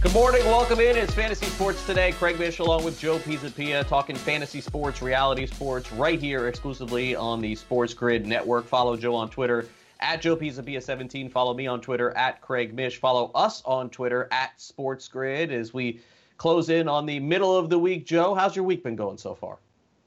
Good morning. Welcome in. It's Fantasy Sports Today. Craig Mish along with Joe Pisapia talking fantasy sports, reality sports, right here exclusively on the Sports Grid Network. Follow Joe on Twitter at Joe Pisapia17. Follow me on Twitter at Craig Mish. Follow us on Twitter at Sports Grid as we close in on the middle of the week. Joe, how's your week been going so far?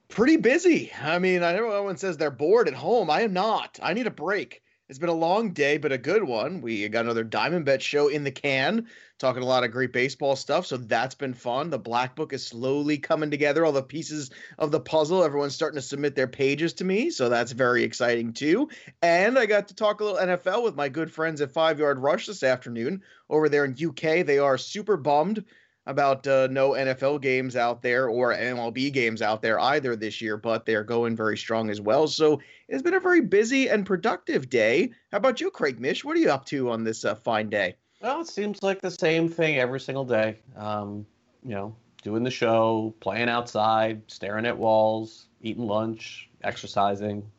Pretty busy. I mean, I know everyone says they're bored at home. I am not. I need a break. It's been a long day, but a good one. We got another Diamond Bet show in the can, talking a lot of great baseball stuff. So that's been fun. The Black Book is slowly coming together, all the pieces of the puzzle. Everyone's starting to submit their pages to me. So that's very exciting too. And I got to talk a little NFL with my good friends at Five Yard Rush this afternoon over there in UK. They are super bummed about uh, no NFL games out there or MLB games out there either this year, but they're going very strong as well. So it's been a very busy and productive day. How about you, Craig Mish? What are you up to on this uh, fine day? Well, it seems like the same thing every single day. Um, you know, doing the show, playing outside, staring at walls, eating lunch, exercising.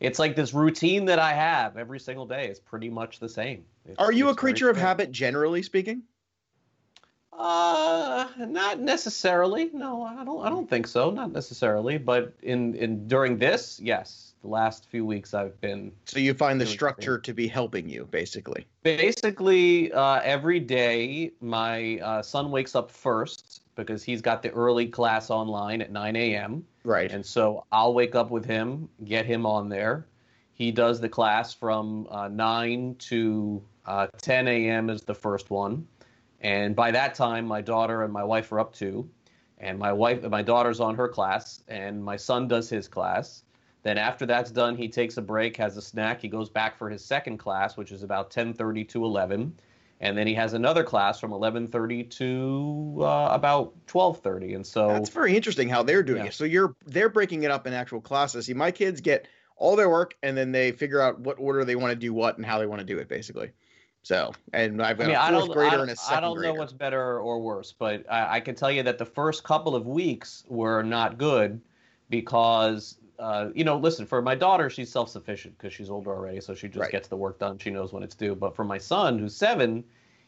It's like this routine that I have every single day is pretty much the same. It's, are you a creature of habit, generally speaking? Uh, not necessarily. No, I don't. I don't think so. Not necessarily. But in in during this, yes, the last few weeks I've been. So you find the structure to be helping you, basically. Basically, uh, every day my uh, son wakes up first because he's got the early class online at 9 a.m. Right. And so I'll wake up with him, get him on there. He does the class from uh, 9 to uh, 10 a.m. is the first one and by that time, my daughter and my wife are up too. and my wife, my daughter's on her class, and my son does his class. Then after that's done, he takes a break, has a snack. He goes back for his second class, which is about 10:30 to 11, and then he has another class from 11:30 to uh, about 12:30. And so that's very interesting how they're doing yeah. it. So you're they're breaking it up in actual classes. See, my kids get all their work, and then they figure out what order they want to do what and how they want to do it, basically. So, and I've got I mean, a fourth grader and a second I don't grader. know what's better or worse, but I, I, can tell you that the first couple of weeks were not good because, uh, you know, listen, for my daughter, she's self sufficient because she's older already, so she just right. gets the work done. She knows when it's due. But for my son, who's seven,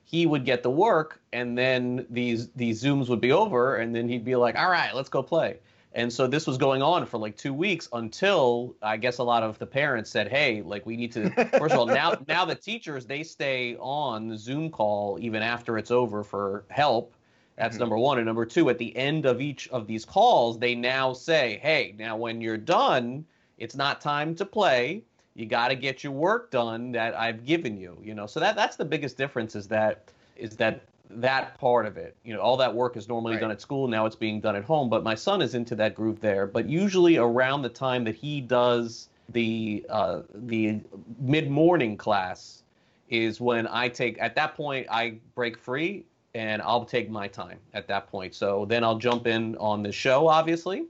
he would get the work, and then these these zooms would be over, and then he'd be like, "All right, let's go play." And so this was going on for like two weeks until I guess a lot of the parents said, "Hey, like we need to." First of all, now now the teachers they stay on the Zoom call even after it's over for help. That's mm-hmm. number one. And number two, at the end of each of these calls, they now say, "Hey, now when you're done, it's not time to play. You got to get your work done that I've given you." You know, so that that's the biggest difference is that is that that part of it. You know, all that work is normally right. done at school. Now it's being done at home. But my son is into that groove there. But usually around the time that he does the uh, the mid morning class is when I take. At that point, I break free and I'll take my time at that point. So then I'll jump in on the show, obviously,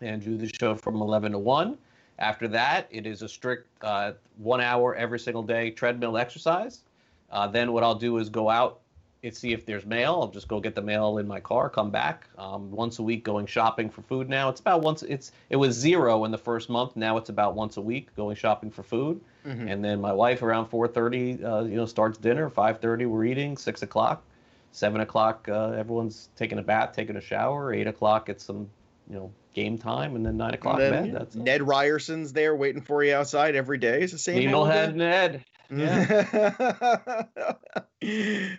and do the show from 11 to 1. After that, it is a strict uh, one hour every single day treadmill exercise. Uh, then what I'll do is go out and see if there's mail. I'll just go get the mail in my car, come back. Um, once a week, going shopping for food. Now it's about once. It's it was zero in the first month. Now it's about once a week going shopping for food. Mm-hmm. And then my wife around 4:30, uh, you know, starts dinner. 5:30 we're eating. Six o'clock, seven o'clock uh, everyone's taking a bath, taking a shower. Eight o'clock it's some you know game time, and then nine o'clock then bed. That's Ned it. Ryerson's there waiting for you outside every day. It's the same. Needlehead Ned. Yeah.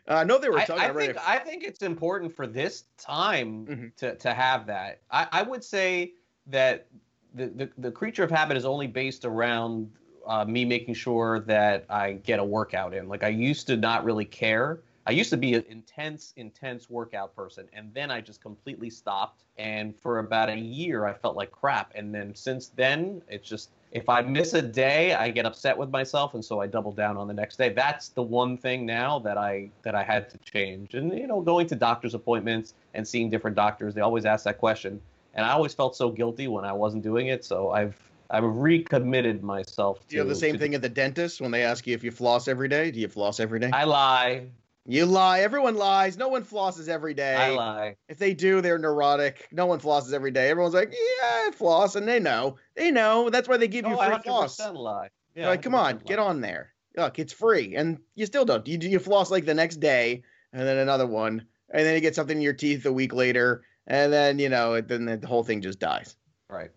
I know they were talking. I, I think I think it's important for this time mm-hmm. to to have that. I, I would say that the, the the creature of habit is only based around uh, me making sure that I get a workout in. Like I used to not really care. I used to be an intense, intense workout person, and then I just completely stopped. And for about a year, I felt like crap. And then since then, it's just if I miss a day, I get upset with myself, and so I double down on the next day. That's the one thing now that I that I had to change. And you know, going to doctor's appointments and seeing different doctors, they always ask that question, and I always felt so guilty when I wasn't doing it. So I've I've recommitted myself. To, Do you have the same to, thing at the dentist when they ask you if you floss every day? Do you floss every day? I lie. You lie. Everyone lies. No one flosses every day. I lie. If they do, they're neurotic. No one flosses every day. Everyone's like, yeah, I floss, and they know. They know. That's why they give you No, free I 100% floss. lie. They're like, come on, 100% get on there. Look, it's free, and you still don't. You you floss like the next day, and then another one, and then you get something in your teeth a week later, and then you know, it- then the whole thing just dies. Right.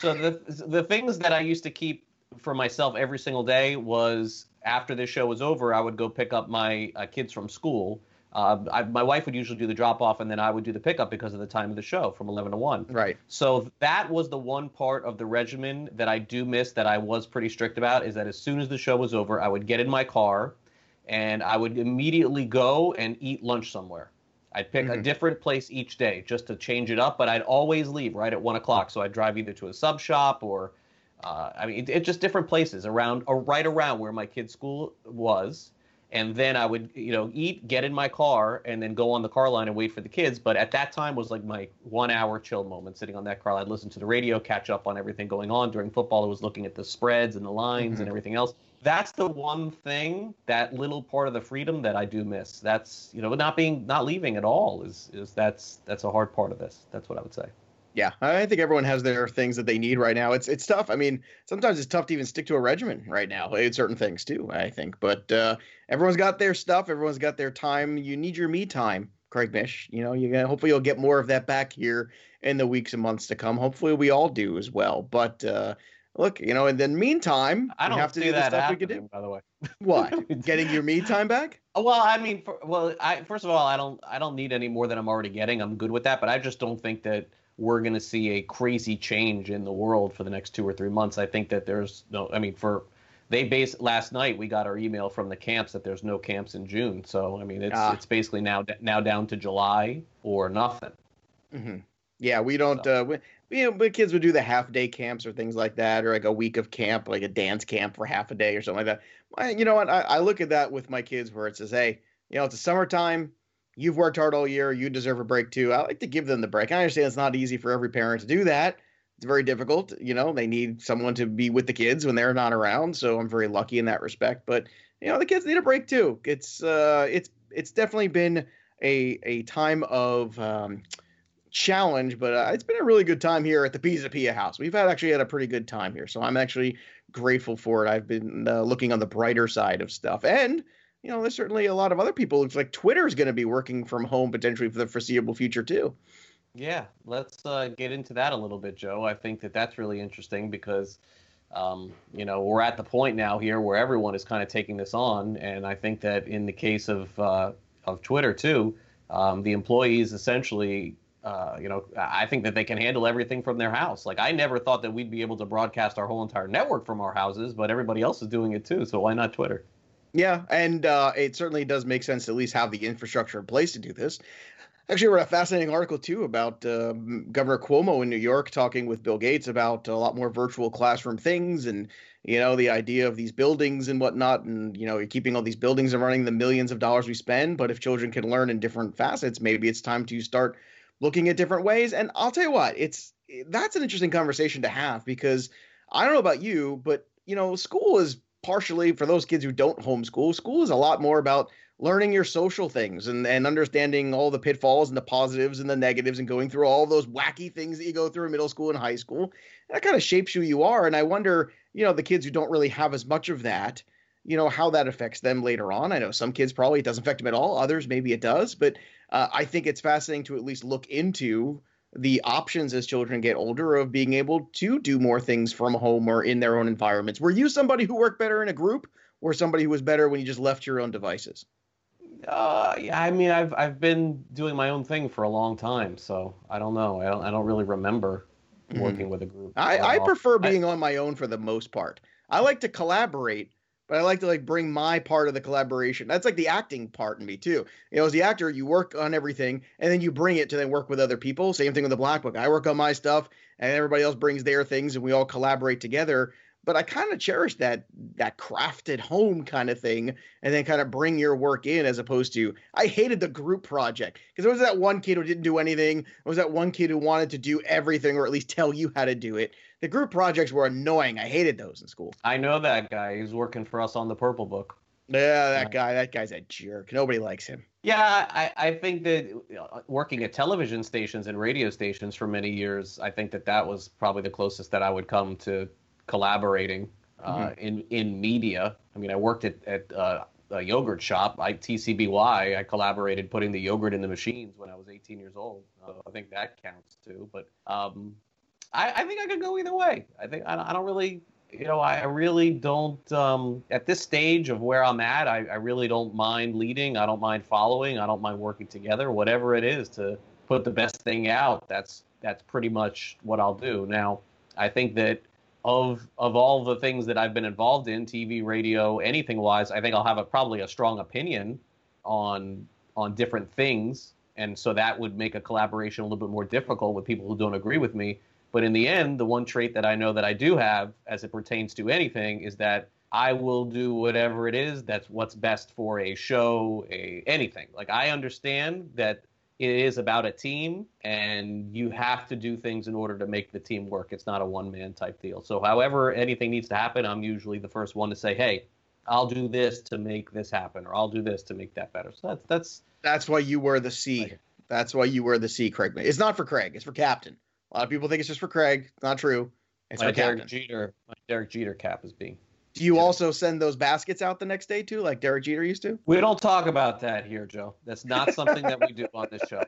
So the the things that I used to keep for myself every single day was after this show was over, I would go pick up my uh, kids from school. Uh, I, my wife would usually do the drop off, and then I would do the pickup because of the time of the show from eleven to one. Right. So that was the one part of the regimen that I do miss that I was pretty strict about is that as soon as the show was over, I would get in my car and I would immediately go and eat lunch somewhere. I'd pick a Mhm. different place each day just to change it up, but I'd always leave right at one o'clock. So I'd drive either to a sub shop or, uh, I mean, it's it just different places around or right around where my kid's school was. And then I would, you know, eat, get in my car, and then go on the car line and wait for the kids. But at that time was like my one hour chill moment, sitting on that car. I'd listen to the radio, catch up on everything going on during football. I was looking at the spreads and the lines Mhm. and everything else. That's the one thing, that little part of the freedom that I do miss. That's you know, not being, not leaving at all is is that's that's a hard part of this. That's what I would say. Yeah, I think everyone has their things that they need right now. It's it's tough. I mean, sometimes it's tough to even stick to a regimen right now. It's certain things too, I think. But uh, everyone's got their stuff. Everyone's got their time. You need your me time, Craig Mish. You know, you got hopefully you'll get more of that back here in the weeks and months to come. Hopefully we all do as well. But uh, look, you know, in the meantime, I don't have to do the that stuff we could do. by the way. What? Getting your me time back? Well, I mean, for, well, I first of all, I don't, I don't need any more than I'm already getting. I'm good with that, but I just don't think that we're going to see a crazy change in the world for the next two or three months. I think that there's no, I mean, for they base last night we got our email from the camps that there's no camps in June. So I mean, it's Ah. it's basically now now down to July or nothing. hmm Yeah, we don't. Uh, we, we, we kids would do the half day camps or things like that, or like a week of camp, like a dance camp for half a day or something like that. You know what? I, I look at that with my kids where it says, hey, you know, it's a summertime. You've worked hard all year. You deserve a break too. I like to give them the break. I understand it's not easy for every parent to do that. It's very difficult. You know, they need someone to be with the kids when they're not around. So I'm very lucky in that respect. But you know, the kids need a break too. It's uh, it's it's definitely been a a time of um, challenge, but uh, it's been a really good time here at the Pisapia House. We've had actually had a pretty good time here, so I'm actually grateful for it. I've been uh, looking on the brighter side of stuff, and you know, there's certainly a lot of other people. It's like Twitter's going to be working from home potentially for the foreseeable future too. Yeah, let's uh, get into that a little bit, Joe. I think that that's really interesting because, um, you know, we're at the point now here where everyone is kind of taking this on, and I think that in the case of uh, of Twitter too, um, the employees essentially, uh, you know, I think that they can handle everything from their house. Like I never thought that we'd be able to broadcast our whole entire network from our houses, but everybody else is doing it too. So why not Twitter? Yeah, and uh, it certainly does make sense to at least have the infrastructure in place to do this. Actually, I read a fascinating article too about uh, Governor Cuomo in New York talking with Bill Gates about a lot more virtual classroom things, and you know the idea of these buildings and whatnot, and you know you're keeping all these buildings and running the millions of dollars we spend. But if children can learn in different facets, maybe it's time to start looking at different ways. And I'll tell you what, it's that's an interesting conversation to have because I don't know about you, but you know, school is partially for those kids who don't homeschool. School is a lot more about learning your social things and, and understanding all the pitfalls and the positives and the negatives and going through all those wacky things that you go through in middle school and high school. That kind of shapes who you are. And I wonder, you know, the kids who don't really have as much of that, you know, how that affects them later on. I know some kids probably it doesn't affect them at all. Others maybe it does. But uh, I think it's fascinating to at least look into the options as children get older of being able to do more things from home or in their own environments. Were you somebody who worked better in a group or somebody who was better when you just left your own devices? Uh, yeah, I mean, I've I've been doing my own thing for a long time, so I don't know. I don't I don't really remember Mhm. working with a group. I, I prefer I- being on my own for the most part. I like to collaborate, but I like to like bring my part of the collaboration. That's like the acting part in me too. You know, as the actor, you work on everything and then you bring it to then work with other people. Same thing with the Black Book. I work on my stuff and everybody else brings their things and we all collaborate together. But I kind of cherish that that crafted home kind of thing, and then kind of bring your work in as opposed to I hated the group project because there was that one kid who didn't do anything. There was that one kid who wanted to do everything or at least tell you how to do it The group projects were annoying. I hated those in school. I know that guy. He's working for us on the Purple Book. Yeah, that guy. That guy's a jerk. Nobody likes him. Yeah, I, I think that uh, working at television stations and radio stations for many years, I think that that was probably the closest that I would come to collaborating uh, mm-hmm. in in media. I mean, I worked at at uh, a yogurt shop, I TCBY. I collaborated putting the yogurt in the machines when I was 18 years old. So I think that counts too. But um, I, I think I could go either way. I think I, I don't really you know, I really don't. Um, at this stage of where I'm at, I, I, really don't mind leading. I don't mind following. I don't mind working together. Whatever it is to put the best thing out, that's that's pretty much what I'll do. Now, I think that of of all the things that I've been involved in, TV, radio, anything wise, I think I'll have a, probably a strong opinion on on different things, and so that would make a collaboration a little bit more difficult with people who don't agree with me. But in the end, the one trait that I know that I do have as it pertains to anything is that I will do whatever it is that's what's best for a show, a anything. Like I understand that it is about a team and you have to do things in order to make the team work. It's not a one man type deal. So however anything needs to happen, I'm usually the first one to say, "Hey, I'll do this to make this happen or I'll do this to make that better." So that's that's that's why you were the C. That's why you were the C, Craig. It's not for Craig. It's for Captain. A lot of people think it's just for Craig. not true. It's my for Derek Captain. Jeter. My Derek Jeter cap is being. Do you also send those baskets out the next day too, like Derek Jeter used to? We don't talk about that here, Joe. That's not something that we do on this show.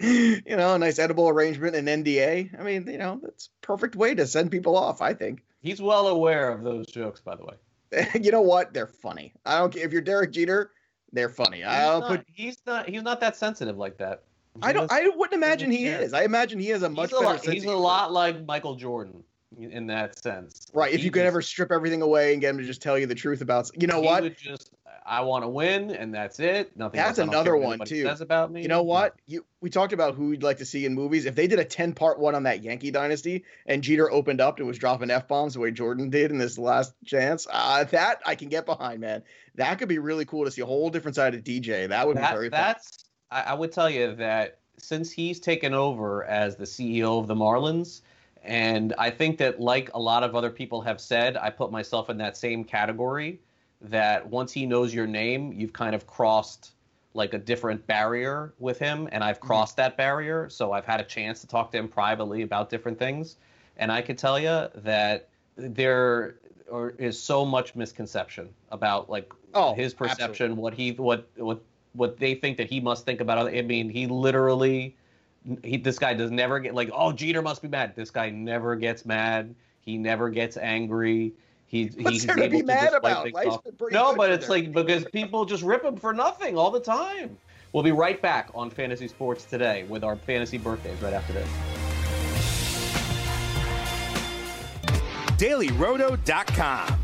you know, a nice edible arrangement and NDA. I mean, you know, that's perfect way to send people off. I think he's well aware of those jokes, by the way. you know what? They're funny. I don't care if you're Derek Jeter. They're funny. He's I'll not, put. He's not. He's not that sensitive like that. I don't. I wouldn't imagine he is. I imagine he has a much he's a better. Lot, he's a lot like Michael Jordan in that sense. Right. He if you could just, ever strip everything away and get him to just tell you the truth about, you know he what? Would just I want to win, and that's it. Nothing. That's else. another one too. Says about me. You know what? You we talked about who we'd like to see in movies. If they did a ten part one on that Yankee dynasty, and Jeter opened up and was dropping f bombs the way Jordan did in this Last Dance, uh, that I can get behind, man. That could be really cool to see a whole different side of DJ. That would that, be very. That's. I, I would tell you that since he's taken over as the CEO of the Marlins, and I think that, like a lot of other people have said, I put myself in that same category. That once he knows your name, you've kind of crossed like a different barrier with him, and I've crossed mm-hmm. that barrier. So I've had a chance to talk to him privately about different things, and I can tell you that there is so much misconception about like oh, his perception, absolutely. what he what what what they think that he must think about. I mean, he literally, he this guy does never get like, oh, Jeter must be mad. This guy never gets mad. He never gets angry. He, What's he's there to able be mad to about? No, but it's like because people just rip him for nothing all the time. We'll be right back on Fantasy Sports today with our fantasy birthdays right after this. DailyRoto.com.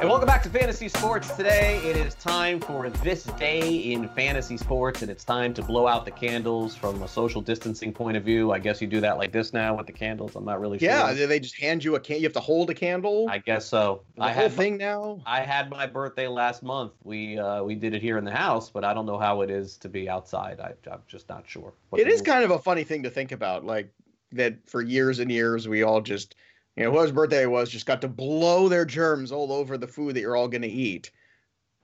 And welcome back to Fantasy Sports. Today it is time for this day in fantasy sports, and it's time to blow out the candles from a social distancing point of view. I guess you do that like this now with the candles. I'm not really yeah, sure. Yeah, they just hand you a can. You have to hold a candle. I guess so. The I whole had thing now. I had my birthday last month. We uh, we did it here in the house, but I don't know how it is to be outside. I, am just not sure. It is kind of a funny thing to think about, like that for years and years we all just you know, whose birthday it was, just got to blow their germs all over the food that you're all going to eat.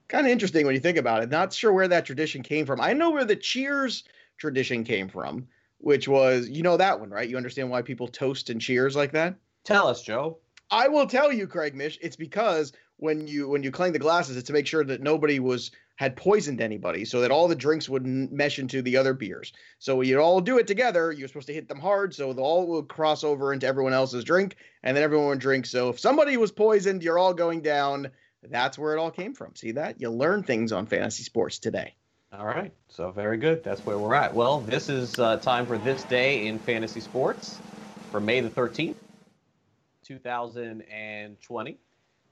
Kind of interesting when you think about it. Not sure where that tradition came from. I know where the Cheers tradition came from, which was, you know, that one, right? You understand why people toast and cheers like that? Tell us, Joe. I will tell you, Craig Mish. It's because when you when you clang the glasses, it's to make sure that nobody was had poisoned anybody, so that all the drinks would mesh into the other beers. So you'd all do it together. You're supposed to hit them hard, so they all would cross over into everyone else's drink, and then everyone would drink. So if somebody was poisoned, you're all going down. That's where it all came from. See that? You learn things on fantasy sports today. All right. So very good. That's where we're at. Well, this is uh, time for this day in fantasy sports. for May the 13th, 2020.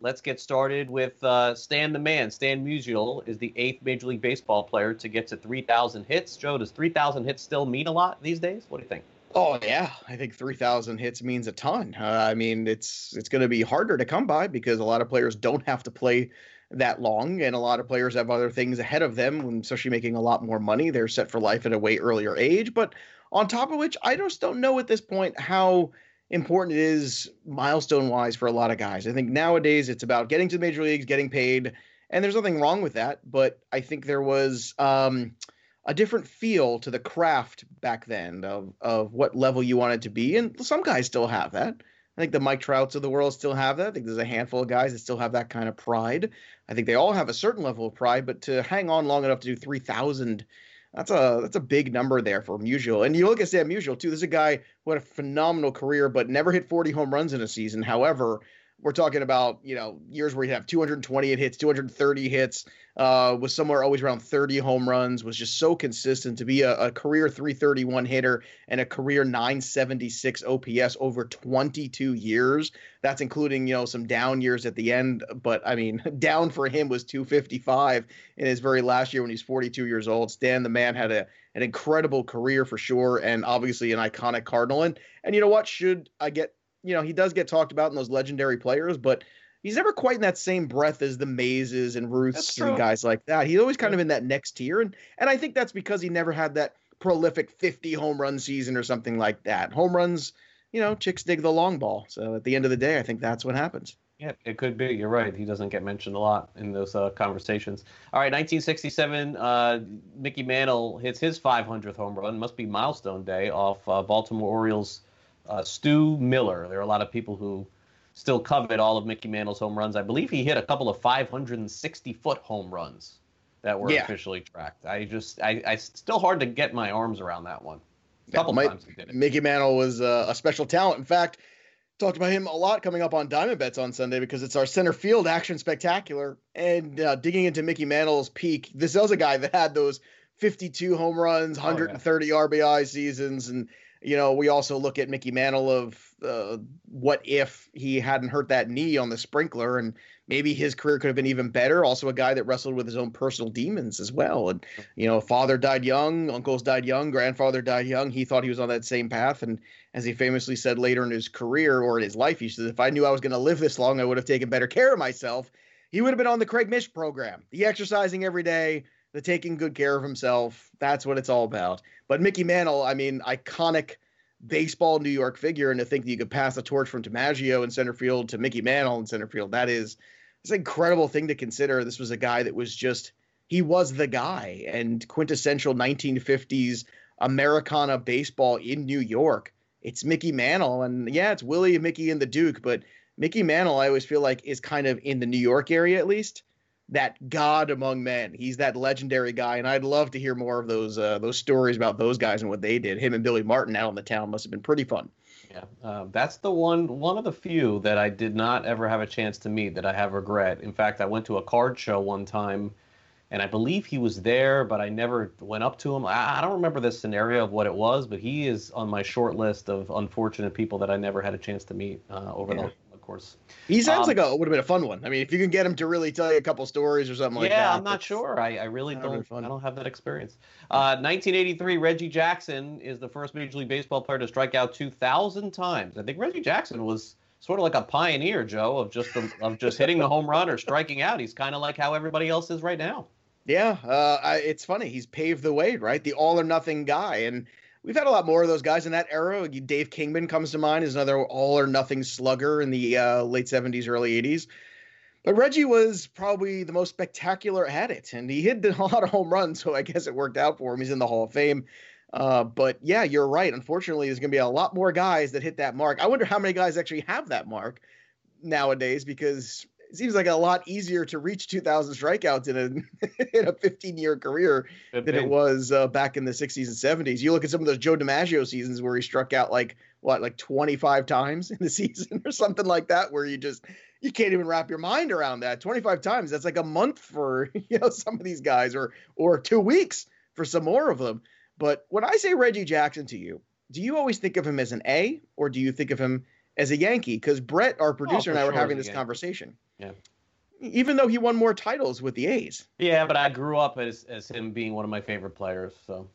Let's get started with uh, Stan the Man. Stan Musial is the eighth Major League Baseball player to get to 3,000 hits. Joe, does 3,000 hits still mean a lot these days? What do you think? Oh yeah, I think 3,000 hits means a ton. Uh, I mean, it's it's going to be harder to come by because a lot of players don't have to play that long, and a lot of players have other things ahead of them, especially making a lot more money. They're set for life at a way earlier age. But on top of which, I just don't know at this point how important it is milestone wise for a lot of guys. I think nowadays it's about getting to the major leagues, getting paid, and there's nothing wrong with that. But I think there was. Um, a different feel to the craft back then of of what level you wanted to be, and some guys still have that. I think the Mike Trouts of the world still have that. I think there's a handful of guys that still have that kind of pride. I think they all have a certain level of pride, but to hang on long enough to do 3,000, that's a that's a big number there for Musial. And you look at Stan Musial too. This is a guy who had a phenomenal career, but never hit 40 home runs in a season. However, we're talking about you know years where he'd have 228 hits, 230 hits, uh, was somewhere always around 30 home runs. Was just so consistent to be a, a career 331 hitter and a career 976 OPS over 22 years. That's including you know some down years at the end, but I mean down for him was 255 in his very last year when he's 42 years old. Stan the man had a an incredible career for sure, and obviously an iconic Cardinal. And and you know what? Should I get you know, he does get talked about in those legendary players, but he's never quite in that same breath as the Mayses and Ruths and guys like that. He's always kind yeah. of in that next tier, and and I think that's because he never had that prolific 50 home run season or something like that. Home runs, you know, chicks dig the long ball. So at the end of the day, I think that's what happens. Yeah, it could be. You're right. He doesn't get mentioned a lot in those uh, conversations. All right, 1967, uh, Mickey Mantle hits his 500th home run. Must be milestone day off uh, Baltimore Orioles uh, Stu Miller. There are a lot of people who still covet all of Mickey Mantle's home runs. I believe he hit a couple of 560 foot home runs that were yeah. officially tracked. I just, I, I still hard to get my arms around that one. A couple yeah, times he did it. Mickey Mantle was uh, a special talent. In fact, talked about him a lot coming up on Diamond Bets on Sunday because it's our center field action spectacular. And uh, digging into Mickey Mantle's peak, this was a guy that had those 52 home runs, 130 oh, yeah. RBI seasons, and you know, we also look at Mickey Mantle of uh, what if he hadn't hurt that knee on the sprinkler, and maybe his career could have been even better. Also, a guy that wrestled with his own personal demons as well. And you know, father died young, uncles died young, grandfather died young. He thought he was on that same path, and as he famously said later in his career or in his life, he said, "If I knew I was going to live this long, I would have taken better care of myself." He would have been on the Craig Mish program, the exercising every day, the taking good care of himself. That's what it's all about. But Mickey Mantle, I mean, iconic baseball New York figure, and to think that you could pass the torch from DiMaggio in center field to Mickey Mantle in center field, that is it's an incredible thing to consider. This was a guy that was just he was the guy and quintessential 1950s Americana baseball in New York. It's Mickey Mantle, and yeah, it's Willie, Mickey, and the Duke, but Mickey Mantle, I always feel like is kind of in the New York area at least that god among men. He's that legendary guy, and I'd love to hear more of those uh, those stories about those guys and what they did. Him and Billy Martin out on the town must have been pretty fun. Yeah, uh, that's the one one of the few that I did not ever have a chance to meet that I have regret. In fact, I went to a card show one time, and I believe he was there, but I never went up to him. I, I don't remember the scenario of what it was, but he is on my short list of unfortunate people that I never had a chance to meet uh, over yeah. the course. He sounds um, like a would have been a fun one. I mean, if you can get him to really tell you a couple stories or something like that. Yeah, I'm not sure. I, I really don't. I don't have that experience. Uh, 1983, Reggie Jackson is the first Major League Baseball player to strike out 2,000 times. I think Reggie Jackson was sort of like a pioneer, Joe, of just the, of just hitting the home run or striking out. He's kind of like how everybody else is right now. Yeah, uh, I, it's funny. He's paved the way, right? The all or nothing guy, and we've had a lot more of those guys in that era. Dave Kingman comes to mind as another all or nothing slugger in the uh, late 70s, early 80s. But Reggie was probably the most spectacular at it, and he hit a lot of home runs, so I guess it worked out for him. He's in the Hall of Fame. Uh, but yeah, you're right. Unfortunately, there's going to be a lot more guys that hit that mark. I wonder how many guys actually have that mark nowadays because it seems like a lot easier to reach 2,000 strikeouts in a in a 15 year career Good than thing. it was uh, back in the 60s and 70s. You look at some of those Joe DiMaggio seasons where he struck out like what, like 25 times in the season or something like that, where you just you can't even wrap your mind around that. 25 times that's like a month for you know some of these guys, or or two weeks for some more of them. But when I say Reggie Jackson to you, do you always think of him as an A or do you think of him as a Yankee? Because Brett, our producer, oh, and I sure were having this Yankee. conversation. Yeah. Even though he won more titles with the A's. Yeah, but I grew up as as him being one of my favorite players. So.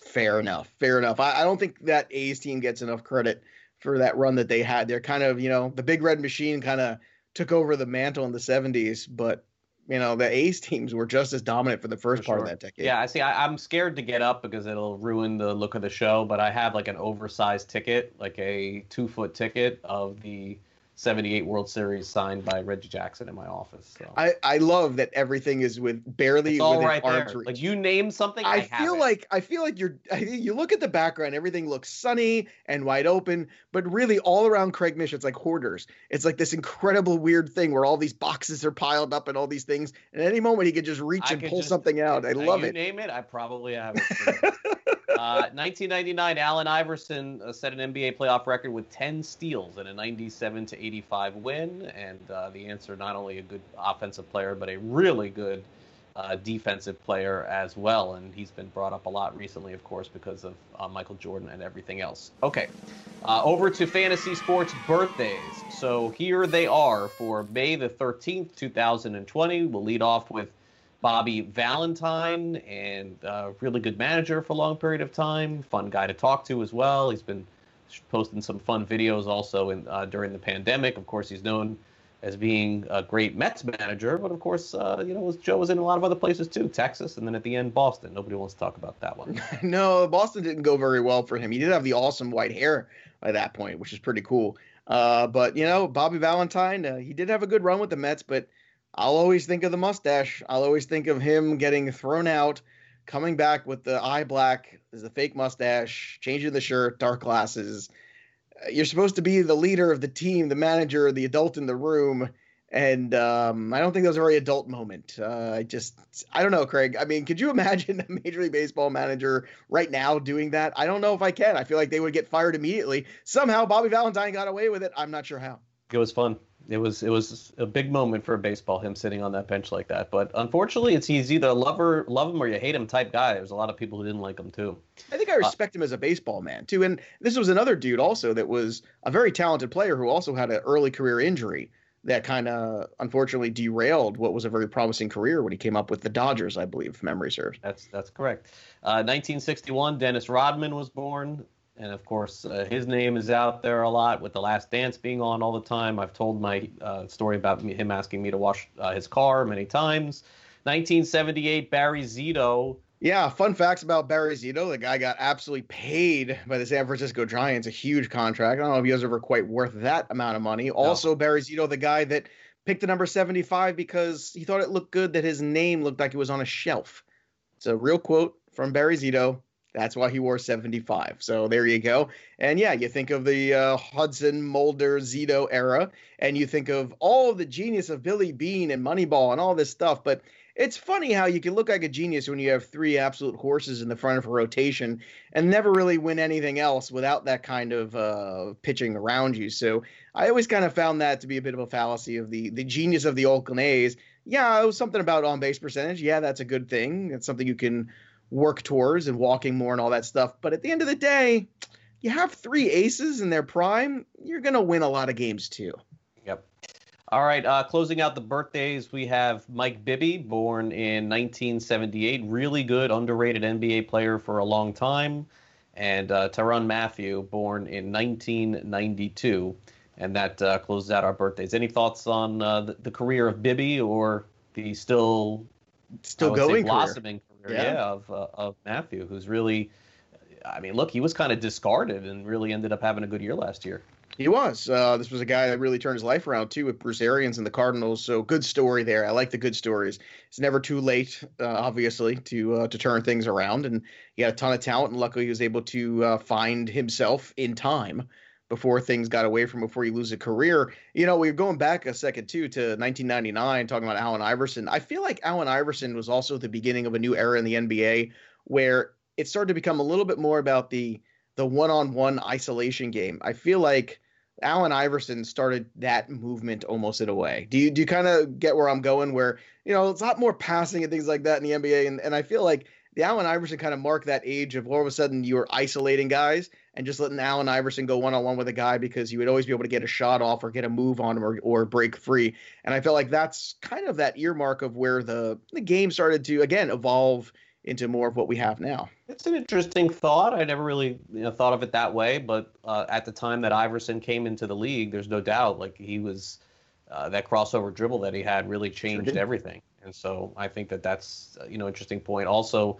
Fair enough. Fair enough. I, I don't think that A's team gets enough credit for that run that they had. They're kind of, you know, the big red machine kind of took over the mantle in the 70s, but you know the A's teams were just as dominant for the first for part sure. of that decade. Yeah, I see. I, am scared to get up because it'll ruin the look of the show. But I have like an oversized ticket, like a two foot ticket of the 78 World Series signed by Reggie Jackson in my office. So. I, I love that everything is with barely it's all right there. Reach. Like you name something, I, I feel like I feel like you're you look at the background, everything looks sunny and wide open, but really all around Craig Mish, it's like hoarders. It's like this incredible weird thing where all these boxes are piled up and all these things, and at any moment he could just reach I and pull just, something out. I uh, love it. Name it, I probably have it. 1999, uh, Allen Iverson uh, set an NBA playoff record with 10 steals in a 97 to 85 win, and uh, the answer not only a good offensive player, but a really good uh, defensive player as well. And he's been brought up a lot recently, of course, because of uh, Michael Jordan and everything else. Okay, over to fantasy sports birthdays. So here they are for May the 13th, 2020. We'll lead off with Bobby Valentine, and a really good manager for a long period of time. Fun guy to talk to as well. He's been posting some fun videos also in, uh, during the pandemic. Of course, he's known as being a great Mets manager, but of course, uh, you know, Joe was in a lot of other places too, Texas, and then at the end, Boston. Nobody wants to talk about that one. no, Boston didn't go very well for him. He did have the awesome white hair by that point, which is pretty cool. Uh, but you know, Bobby Valentine, uh, he did have a good run with the Mets, but I'll always think of the mustache. I'll always think of him getting thrown out, coming back with the eye black, the fake mustache, changing the shirt, dark glasses. Uh, you're supposed to be the leader of the team, the manager, the adult in the room. And um, I don't think that was a very adult moment. Uh, I just, I don't know, Craig. I mean, could you imagine a Major League Baseball manager right now doing that? I don't know if I can. I feel like they would get fired immediately. Somehow Bobby Valentine got away with it. I'm not sure how. It was fun it was it was a big moment for baseball him sitting on that bench like that. But unfortunately, it's he's either love or love him or you hate him type guy. There's a lot of people who didn't like him too. I think I uh, respect uh, him as a baseball man too. And this was another dude also that was a very talented player who also had an early career injury that kind of unfortunately derailed what was a very promising career when he came up with the Dodgers, I believe, if memory serves. That's that's correct. Uh, 1961, Dennis Rodman was born and of course uh, his name is out there a lot with the last dance being on all the time. I've told my uh, story about me, him asking me to wash uh, his car many times. 1978 barry zito. Yeah fun facts about barry zito. The guy got absolutely paid by the san francisco giants a huge contract. I don't know if he was ever quite worth that amount of money. No. also barry zito the guy that picked the number 75 because he thought it looked good that his name looked like it was on a shelf. It's a real quote from barry zito that's why he wore 75. So there you go. And yeah, you think of the uh, Hudson, Mulder, Zito era, and you think of all the genius of Billy Beane and Moneyball and all this stuff. But it's funny how you can look like a genius when you have three absolute horses in the front of a rotation and never really win anything else without that kind of uh, pitching around you. So I always kind of found that to be a bit of a fallacy of the the genius of the Oakland A's. Yeah, it was something about on base percentage. Yeah, that's a good thing. It's something you can work tours and walking more and all that stuff. But at the end of the day, you have three aces in their prime, you're going to win a lot of games too. Yep. All right, uh, closing out the birthdays, we have Mike Bibby, born in 1978. Really good, underrated NBA player for a long time. And uh, Mathieu, born in 1992. And that uh, closes out our birthdays. Any thoughts on uh, the, the, career of Bibby or the still still going blossoming yeah, yeah of uh, of Mathieu, who's really, I mean, look, he was kind of discarded and really ended up having a good year last year. He was. Uh, this was a guy that really turned his life around too with Bruce Arians and the Cardinals. So good story there. I like the good stories. It's never too late, uh, obviously, to uh, to turn things around. And he had a ton of talent, and luckily he was able to uh, find himself in time before things got away from before you lose a career. You know, we are going back a second too to 1999, talking about Allen Iverson. I feel like Allen Iverson was also the beginning of a new era in the NBA where it started to become a little bit more about the the one-on-one isolation game. I feel like Allen Iverson started that movement almost in a way. Do you do you kind of get where I'm going? Where you know it's a lot more passing and things like that in the NBA, and and I feel like the Allen Iverson kind of marked that age of all of a sudden you were isolating guys and just letting Allen Iverson go one on one with a guy because you would always be able to get a shot off or get a move on him or, or break free. And I felt like that's kind of that earmark of where the the game started to again evolve into more of what we have now. It's an interesting thought. I never really you know, thought of it that way, but uh, at the time that Iverson came into the league, there's no doubt like he was uh, that crossover dribble that he had really changed sure everything. And so I think that that's uh, you know interesting point. Also,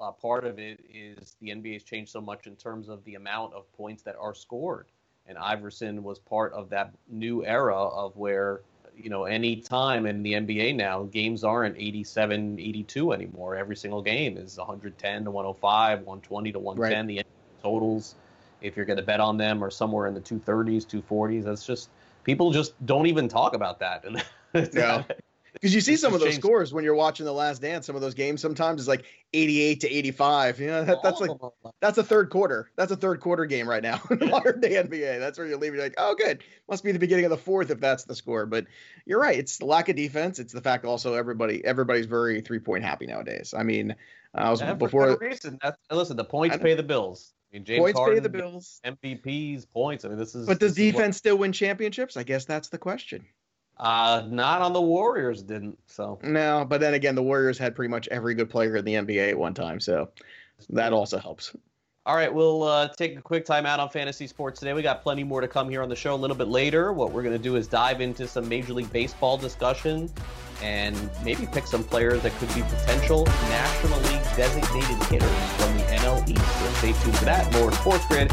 uh, part of it is the NBA has changed so much in terms of the amount of points that are scored, and Iverson was part of that new era of where you know any time in the NBA now games aren't 87 82 anymore. Every single game is 110 to 105 120 to 110 right. the totals if you're going to bet on them are somewhere in the 230s 240s that's just people just don't even talk about that. Yeah because you see some of those changed. scores when you're watching the last dance some of those games sometimes it's like 88 to 85 you know that, that's like oh, that's a third quarter that's a third quarter game right now in modern day nba that's where you're leaving you're like oh good must be the beginning of the fourth if that's the score but you're right it's the lack of defense it's the fact also everybody everybody's very three point happy nowadays i mean i was yeah, before reason that's, listen the points pay the bills I mean, James points Harden, pay the bills. MVPs, points. I mean, this is. But does defense what... still win championships? I guess that's the question. Uh, not on the Warriors, didn't so. No, but then again, the Warriors had pretty much every good player in the NBA at one time, so that also helps. All right, we'll uh, take a quick time out on fantasy sports today. We got plenty more to come here on the show a little bit later. What we're going to do is dive into some Major League Baseball discussion and maybe pick some players that could be potential National League designated hitters from the NL East. So stay tuned for that. More Sports Grid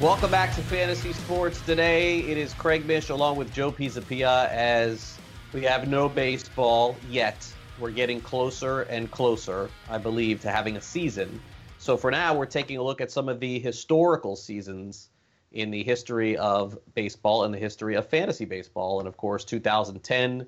Welcome back to Fantasy Sports. Today it is Craig Mish along with Joe Pisapia as we have no baseball yet. We're getting closer and closer, I believe, to having a season. So for now, we're taking a look at some of the historical seasons in the history of baseball and the history of fantasy baseball. And of course, 2010,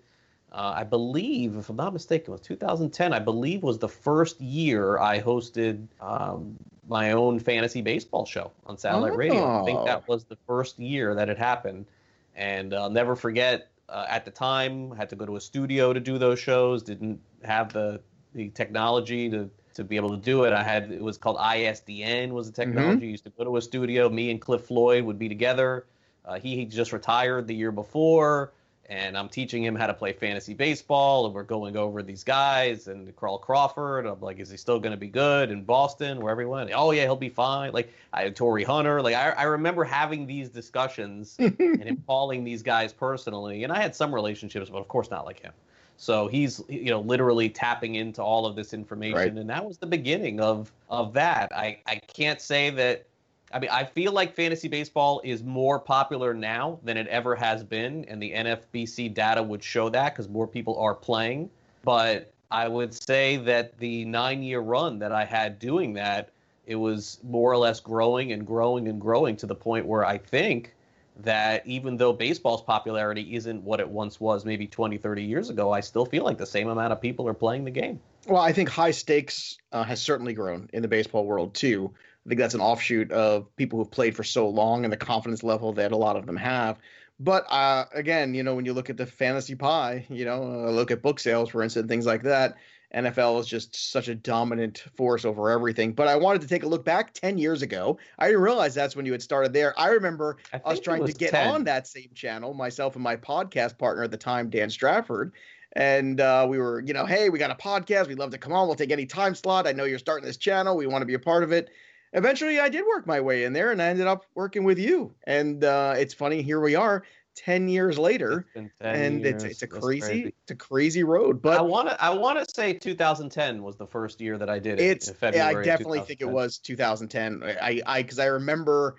uh, I believe, if I'm not mistaken, was 2010, I believe was the first year I hosted um, my own fantasy baseball show on satellite oh. radio. I think that oh. was the first year that it happened, and I'll never forget. Uh, at the time, I had to go to a studio to do those shows. Didn't have the the technology to to be able to do it. I had it was called ISDN was the mm-hmm. technology. Mm-hmm. used to go to a studio. Me and Cliff Floyd would be together. Uh, he, he just retired the year before and I'm teaching him how to play fantasy baseball, and we're going over these guys and Carl Crawford. I'm like, is he still going to be good in Boston, wherever he went? Oh yeah, he'll be fine. Like I had Torii Hunter. Like I, I remember having these discussions and him calling these guys personally, and I had some relationships, but of course not like him. So he's you know literally tapping into all of this information, right. and that was the beginning of of that. I I can't say that I mean, I feel like fantasy baseball is more popular now than it ever has been, and the NFBC data would show that because more people are playing. But I would say that the nine year run that I had doing that, it was more or less growing and growing and growing to the point where I think that even though baseball's popularity isn't what it once was maybe 20, 30 years ago, I still feel like the same amount of people are playing the game. Well, I think high stakes uh, has certainly grown in the baseball world too. I think that's an offshoot of people who've played for so long and the confidence level that a lot of them have. But uh, again, you know, when you look at the fantasy pie, you know, uh, look at book sales, for instance, things like that. NFL is just such a dominant force over everything. But I wanted to take a look back 10 years ago. I didn't realize that's when you had started there. I remember I us trying to get 10. on that same channel, myself and my podcast partner at the time, Dan Stratford. And uh, we were, you know, hey, we got a podcast. We'd love to come on. We'll take any time slot. I know you're starting this channel. We want to be a part of it eventually I did work my way in there and I ended up working with you. And uh, it's funny, here we are 10 years later and years. it's it's a crazy, it's a crazy road but i want to i want to say 2010 was the first year that i did it it's yeah i definitely think it was 2010 i i because i remember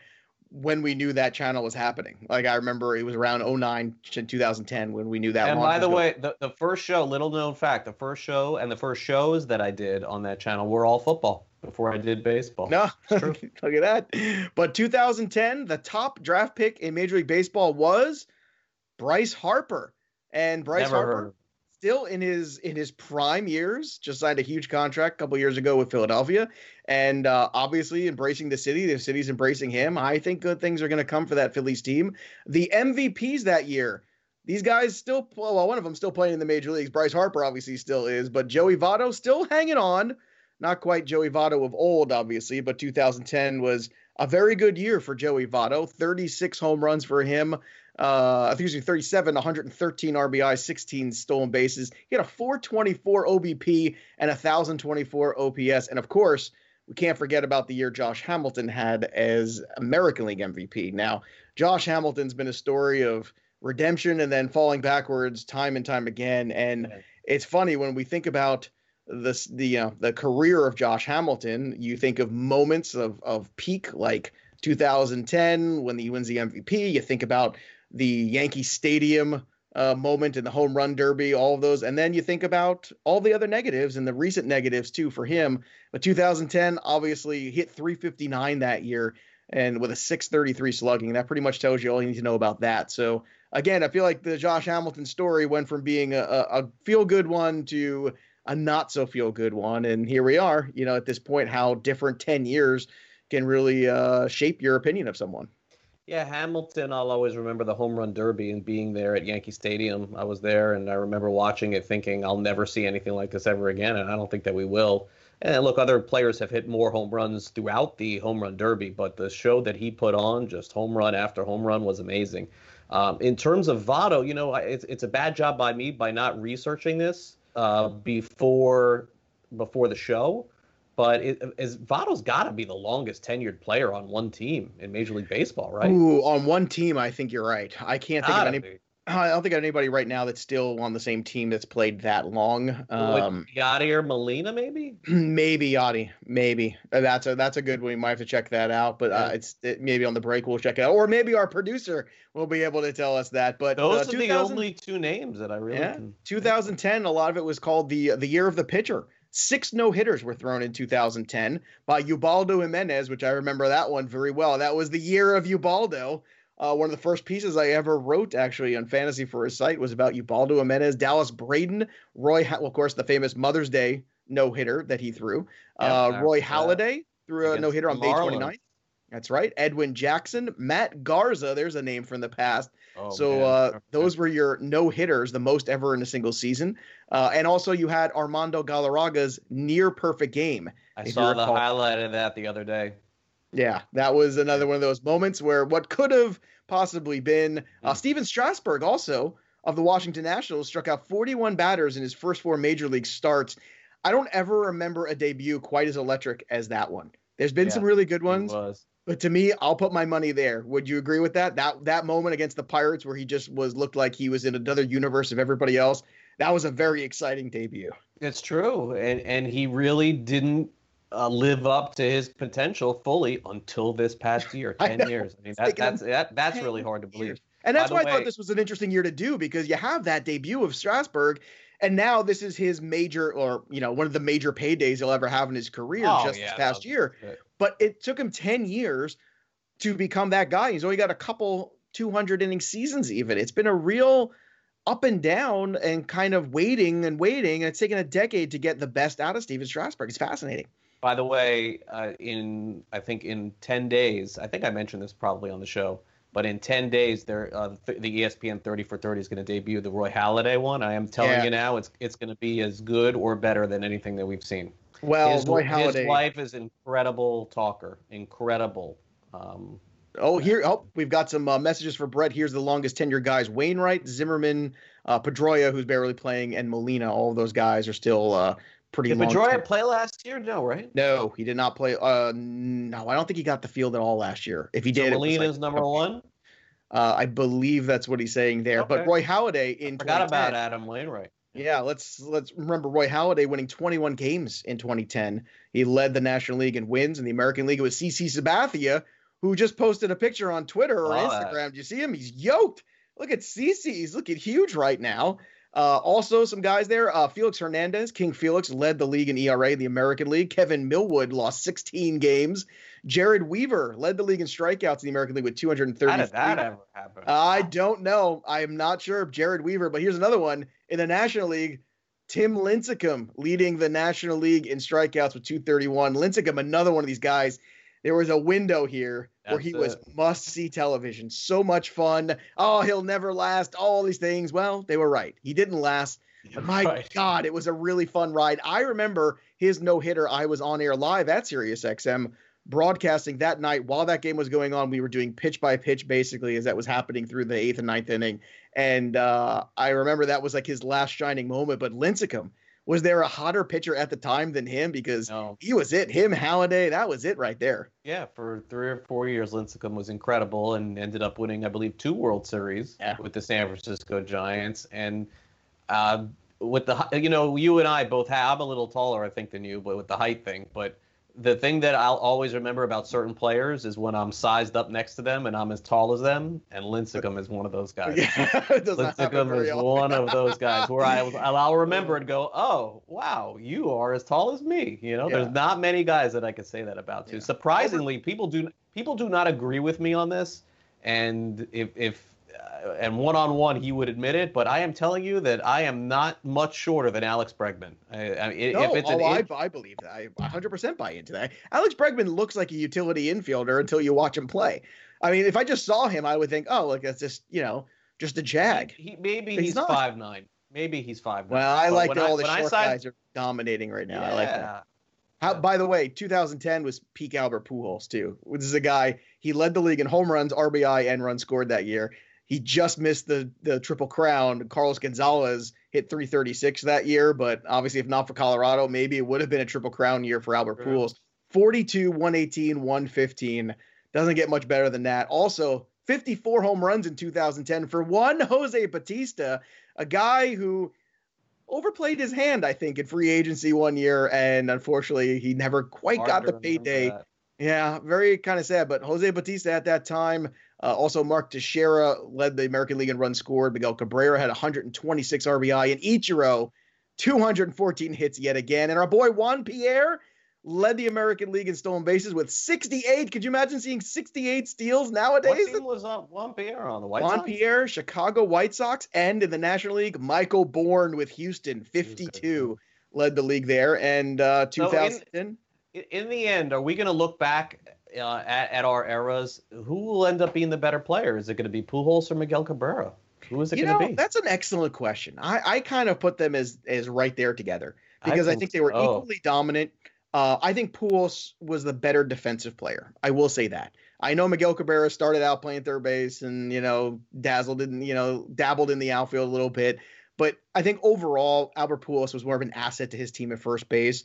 when we knew that channel was happening. Like I remember it was around 09 2010 when we knew that. And by the way, the, the first show, little known fact, the first show and the first shows that I did on that channel were all football before I did baseball. No, look at that. But 2010, the top draft pick in Major League Baseball was Bryce Harper. And Bryce Never Harper still in his in his prime years, just signed a huge contract a couple years ago with Philadelphia, and uh, obviously embracing the city. The city's embracing him. I think good things are going to come for that Phillies team. The MVPs that year. These guys still, well, one of them still playing in the major leagues. Bryce Harper obviously still is, but Joey Votto still hanging on. Not quite Joey Votto of old, obviously, but 2010 was a very good year for Joey Votto. 36 home runs for him uh, I think he's 37, 113 RBI, 16 stolen bases. He had a 424 OBP and a 1024 OPS. And of course, we can't forget about the year Josh Hamilton had as American League MVP. Now, Josh Hamilton's been a story of redemption and then falling backwards time and time again. And it's funny when we think about this the uh, the career of Josh Hamilton, you think of moments of of peak like 2010 when he wins the MVP. You think about the Yankee Stadium uh, moment in the home run derby, all of those. And then you think about all the other negatives and the recent negatives too for him. But 2010 obviously hit 359 that year and with a 633 slugging. That pretty much tells you all you need to know about that. So again, I feel like the Josh Hamilton story went from being a, a feel good one to a not so feel good one. And here we are, you know, at this point, how different 10 years can really uh, shape your opinion of someone. Yeah, Hamilton, I'll always remember the home run derby and being there at Yankee Stadium. I was there and I remember watching it thinking I'll never see anything like this ever again, and I don't think that we will. And look, other players have hit more home runs throughout the home run derby, but the show that he put on, just home run after home run, was amazing. Um, in terms of Votto, you know, it's it's a bad job by me by not researching this uh, before before the show. But it, is Votto's got to be the longest tenured player on one team in Major League Baseball, right? Ooh, on one team, I think you're right. I can't think gotta of any. Be. I don't think of anybody right now that's still on the same team that's played that long. Um, Yadi or Molina, maybe. Maybe Yadi, maybe uh, that's a that's a good one. We might have to check that out, but uh, it's it, maybe on the break we'll check it out, or maybe our producer will be able to tell us that. But those uh, are the only two names that I really. Yeah, can... 2010, a lot of it was called the the year of the pitcher. Six no hitters were thrown in 2010 by Ubaldo Jimenez, which I remember that one very well. That was the year of Ubaldo. Uh, one of the first pieces I ever wrote, actually, on fantasy for a site was about Ubaldo Jimenez, Dallas Braden, Roy, well, of course, the famous Mother's Day no hitter that he threw. Uh, Roy Halladay threw a no hitter on May 29th. That's right. Edwin Jackson, Matt Garza. There's a name from the past. Oh, so uh, okay. those were your no hitters, the most ever in a single season. Uh, and also you had Armando Galarraga's near perfect game. I saw the highlight of that the other day. Yeah, that was another one of those moments where what could have possibly been. Uh, hmm. Stephen Strasburg also of the Washington Nationals struck out 41 batters in his first four major league starts. I don't ever remember a debut quite as electric as that one. There's been yeah, some really good ones. But to me, I'll put my money there. Would you agree with that? That that moment against the Pirates where he just was looked like he was in another universe of everybody else. That was a very exciting debut. It's true, and and he really didn't uh, live up to his potential fully until this past year, ten years. I mean, that, that's that, that's really hard to believe. And that's why way, I thought this was an interesting year to do because you have that debut of Strasburg, and now this is his major, or you know, one of the major paydays he'll ever have in his career oh, just yeah, this past year. But it took him 10 years to become that guy. He's only got a couple 200 inning seasons, even. It's been a real up and down and kind of waiting and waiting. And it's taken a decade to get the best out of Stephen Strasburg. It's fascinating. By the way, uh, in I think in 10 days, I think I mentioned this probably on the show, but in 10 days, there uh, th- the ESPN 30 for 30 is going to debut the Roy Halladay one. I am telling yeah. you now, it's it's going to be as good or better than anything that we've seen. Well, his, Roy Halladay. His wife is incredible talker, incredible. Um, oh, here, oh, we've got some uh, messages for Brett. Here's the longest tenure guys: Wainwright, Zimmerman, uh, Pedroia, who's barely playing, and Molina. All of those guys are still uh, pretty. Did Pedroia play last year? No, right? No, he did not play. Uh, no, I don't think he got the field at all last year. If he did, so Molina's like, number one. Uh, I believe that's what he's saying there. Okay. But Roy Halladay in I forgot about Adam Wainwright. Yeah, let's let's remember Roy Halladay winning 21 games in 2010. He led the National League in wins. In the American League, it was CC Sabathia who just posted a picture on Twitter or Instagram. Do you see him? He's yoked. Look at CC. He's looking huge right now. Uh, also, some guys there. Uh, Felix Hernandez, King Felix, led the league in ERA, in the American League. Kevin Millwood lost 16 games. Jered Weaver led the league in strikeouts in the American League with 230. How did that ever happen? I don't know. I am not sure of Jered Weaver, but here's another one in the National League. Tim Lincecum leading the National League in strikeouts with 231. Lincecum, another one of these guys there was a window here That's where he it. was must see television. So much fun. Oh, he'll never last. All these things. Well, they were right. He didn't last. My right. God, it was a really fun ride. I remember his no hitter. I was on air live at SiriusXM broadcasting that night while that game was going on. We were doing pitch by pitch basically as that was happening through the eighth and ninth inning. And uh, I remember that was like his last shining moment. But Lincecum, was there a hotter pitcher at the time than him? Because no. he was it. Him, Halladay, that was it right there. Yeah, for three or four years, Lincecum was incredible and ended up winning, I believe, two World Series yeah. with the San Francisco Giants. And uh, with the, you know, you and I both have, I'm a little taller, I think, than you, but with the height thing. But the thing that I'll always remember about certain players is when I'm sized up next to them and I'm as tall as them, and Lincecum is one of those guys. Yeah, Lincecum is one of those guys where I, I'll remember and go, oh, wow, you are as tall as me. You know, yeah. there's not many guys that I could say that about too. Yeah. Surprisingly, people do people do not agree with me on this, and if if Uh, and one on one, he would admit it. But I am telling you that I am not much shorter than Alex Bregman. I, I, no, if it's oh, an, I, I believe that. I 100% buy into that. Alex Bregman looks like a utility infielder until you watch him play. I mean, if I just saw him, I would think, oh, look, that's just you know just a jag. He, he maybe he's, he's five nine. Maybe he's five. Well, I like that all the short guys are dominating right now. Yeah. I like that. How, by the way, 2010 was peak Albert Pujols too. This is a guy he led the league in home runs, RBI, and runs scored that year. He just missed the the triple crown. Carlos Gonzalez hit 336 that year, but obviously, if not for Colorado, maybe it would have been a triple crown year for Albert. Pujols. 42, 118, 115. Doesn't get much better than that. Also, 54 home runs in 2010 for one Jose Bautista, a guy who overplayed his hand, I think, in free agency one year, and unfortunately, he never quite Hard got the payday. Yeah, very kind of sad. But Jose Bautista at that time uh, also, Mark Teixeira led the American League in runs scored. Miguel Cabrera had 126 RBI, and Ichiro 214 hits yet again. And our boy Juan Pierre led the American League in stolen bases with 68. Could you imagine seeing 68 steals nowadays? What team was uh, Juan Pierre on the White Juan Sox? Pierre, Chicago White Sox, and in the National League, Michael Bourn with Houston, 52 led the league there. And uh, 2010. So in, in the end, are we going to look back uh, at, at our eras, who will end up being the better player? Is it going to be Pujols or Miguel Cabrera? Who is it going to be? That's an excellent question. I, I kind of put them as as right there together because I think, I think they were so. equally dominant. Uh, I think Pujols was the better defensive player. I will say that. I know Miguel Cabrera started out playing third base and you know dazzled in you know dabbled in the outfield a little bit, but I think overall Albert Pujols was more of an asset to his team at first base.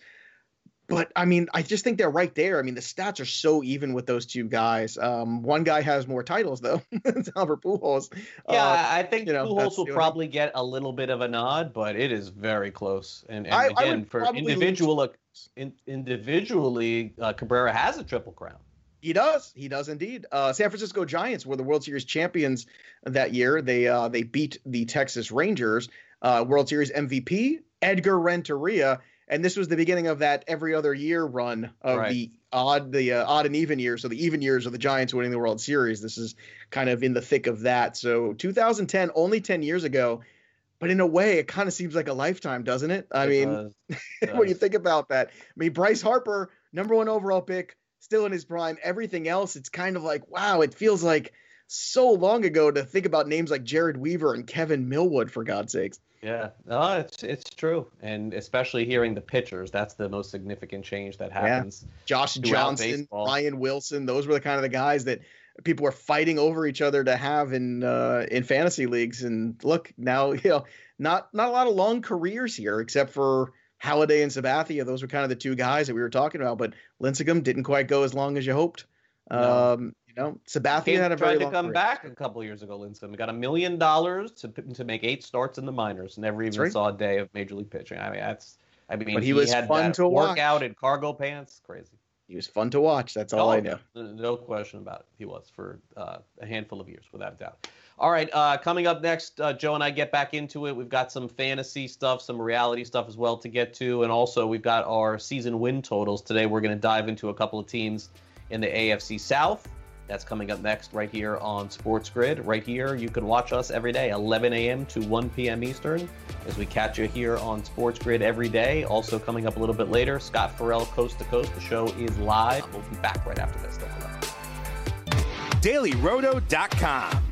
But I mean, I just think they're right there. I mean, the stats are so even with those two guys. Um, one guy has more titles though. it's Albert Pujols. Yeah, uh, I think you know, Pujols will probably get a little bit of a nod, but it is very close. And, and I, again, I for individual, uh, in, individually, uh, Cabrera has a triple crown. He does. He does indeed. Uh, San Francisco Giants were the World Series champions that year. They uh, they beat the Texas Rangers. Uh, World Series MVP Edgar Renteria and this was the beginning of that every other year run of right. the odd the uh, odd and even years. So the even years of the giants winning the world series. This is kind of in the thick of that. So 2010 only 10 years ago but in a way it kind of seems like a lifetime doesn't it? I it mean does. It when you think about that. I mean bryce harper number one overall pick still in his prime everything else it's kind of like wow it feels like so long ago to think about names like Jered weaver and kevin millwood for god's sakes yeah, no, it's it's true, and especially hearing the pitchers, that's the most significant change that happens. Yeah. Josh Johnson, baseball. Ryan Wilson, those were the kind of the guys that people were fighting over each other to have in uh, in fantasy leagues. And look, now you know, not not a lot of long careers here, except for Halladay and Sabathia. Those were kind of the two guys that we were talking about. But Lincecum didn't quite go as long as you hoped. No. Um, you know, Sabathia had a very tried to come career. back a couple years ago. Lincecum got a million dollars to to make eight starts in the minors. Never even right. saw a day of major league pitching. I mean, that's I mean, but he, he was had fun to work watch. out in cargo pants. Crazy. he was fun to watch. That's all oh, I know. No question about it. He was for uh, a handful of years, without a doubt. All right, uh, coming up next, uh, Joe and I get back into it. We've got some fantasy stuff, some reality stuff as well to get to, and also we've got our season win totals. Today, we're going to dive into a couple of teams in the AFC South. That's coming up next right here on Sports Grid. Right here, you can watch us every day, 11 a.m. to 1 p.m. Eastern, as we catch you here on Sports Grid every day. Also, coming up a little bit later, Scott Ferrall, Coast to Coast. The show is live. We'll be back right after this. DailyRoto.com.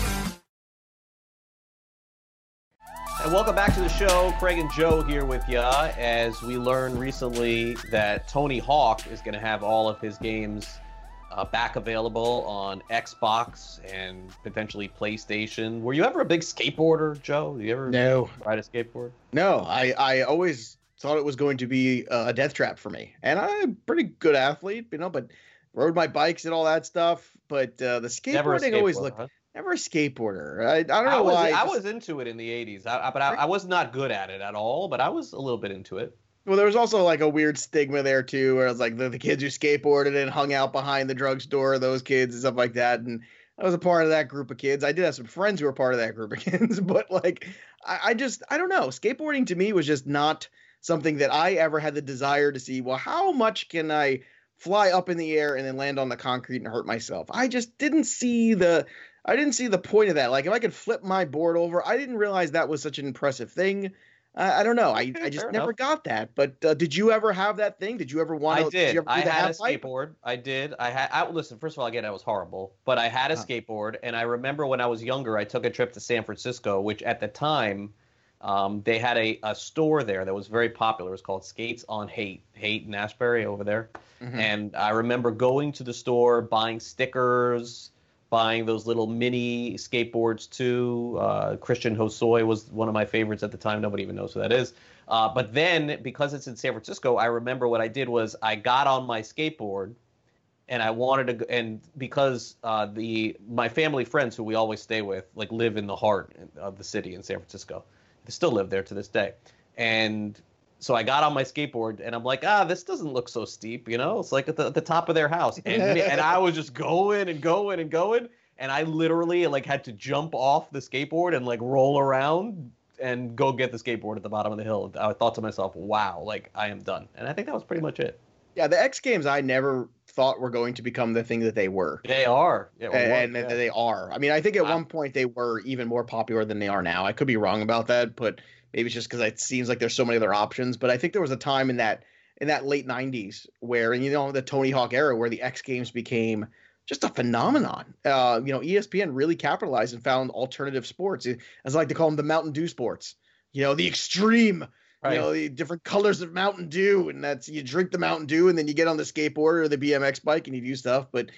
And welcome back to the show. Craig and Joe here with you as we learned recently that Tony Hawk is going to have all of his games uh, back available on Xbox and potentially PlayStation. Were you ever a big skateboarder, Joe? Did you ever no. ride a skateboard? No, I, I always thought it was going to be a death trap for me. And I'm a pretty good athlete, you know, but rode my bikes and all that stuff. But uh, the skateboarding always looked. Huh? Never a skateboarder. I, I don't know I was, why. I was into it in the 80s, I, but I, I, was not good at it at all, but I was a little bit into it. Well, there was also like a weird stigma there too, where it was like the, the kids who skateboarded and hung out behind the drugstore, those kids and stuff like that. And I was a part of that group of kids. I did have some friends who were part of that group of kids, but like I, I just I don't know. Skateboarding to me was just not something that I ever had the desire to see. Well, how much can I fly up in the air and then land on the concrete and hurt myself? I just didn't see the I didn't see the point of that. Like if I could flip my board over, I didn't realize that was such an impressive thing. I, I don't know. I, I just Fair never enough. got that. But uh, did you ever have that thing? Did you ever want to? I did. did I had a skateboard. I did. I had. I, listen. First of all, again, I was horrible, but I had a huh. skateboard, and I remember when I was younger, I took a trip to San Francisco, which at the time. Um, they had a, a store there that was very popular. It was called Skates on Haight, Haight and Ashbury over there. Mm-hmm. And I remember going to the store, buying stickers, buying those little mini skateboards too. Uh, Christian Hosoi was one of my favorites at the time. Nobody even knows who that is. Uh, but then, because it's in San Francisco, I remember what I did was I got on my skateboard, and I wanted to. And because uh, the my family friends who we always stay with like live in the heart of the city in San Francisco, they still live there to this day, and so I got on my skateboard and I'm like, ah, this doesn't look so steep, you know? It's like at the, at the top of their house. And, and I was just going and going and going. And I literally like had to jump off the skateboard and like roll around and go get the skateboard at the bottom of the hill. I thought to myself, wow, like I am done. And I think that was pretty much it. Yeah, the X Games I never thought were going to become the thing that they were. They are. Yeah, and, and yeah. they are. I mean, I think at wow. one point they were even more popular than they are now. I could be wrong about that, but Maybe it's just because it seems like there's so many other options. But I think there was a time in that in that late '90s where, and you know, the Tony Hawk era where the X Games became just a phenomenon. Uh, you know, ESPN really capitalized and found alternative sports, as I like to call them, the Mountain Dew sports. You know, the extreme. Right. You know, the different colors of Mountain Dew, and that's you drink the Mountain Dew, and then you get on the skateboard or the BMX bike and you do stuff. But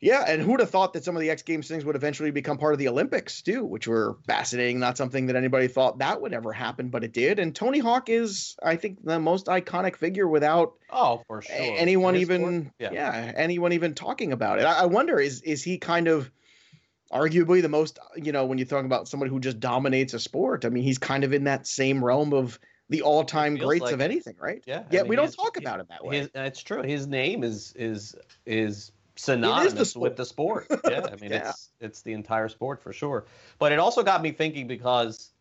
yeah, and who'd have thought that some of the X Games things would eventually become part of the Olympics too, which were fascinating. Not something that anybody thought that would ever happen, but it did. And Tony Hawk is, I think, the most iconic figure without oh, for sure, anyone even yeah. yeah. anyone even talking about it. I, I wonder is is he kind of arguably the most you know when you're talking about somebody who just dominates a sport? I mean, he's kind of in that same realm of the all-time greats like of anything, right? Yeah. Yeah, we don't talk about it that way. His, it's true. His name is is is synonymous the with the sport. Yeah, I mean yeah. it's it's the entire sport for sure. But it also got me thinking because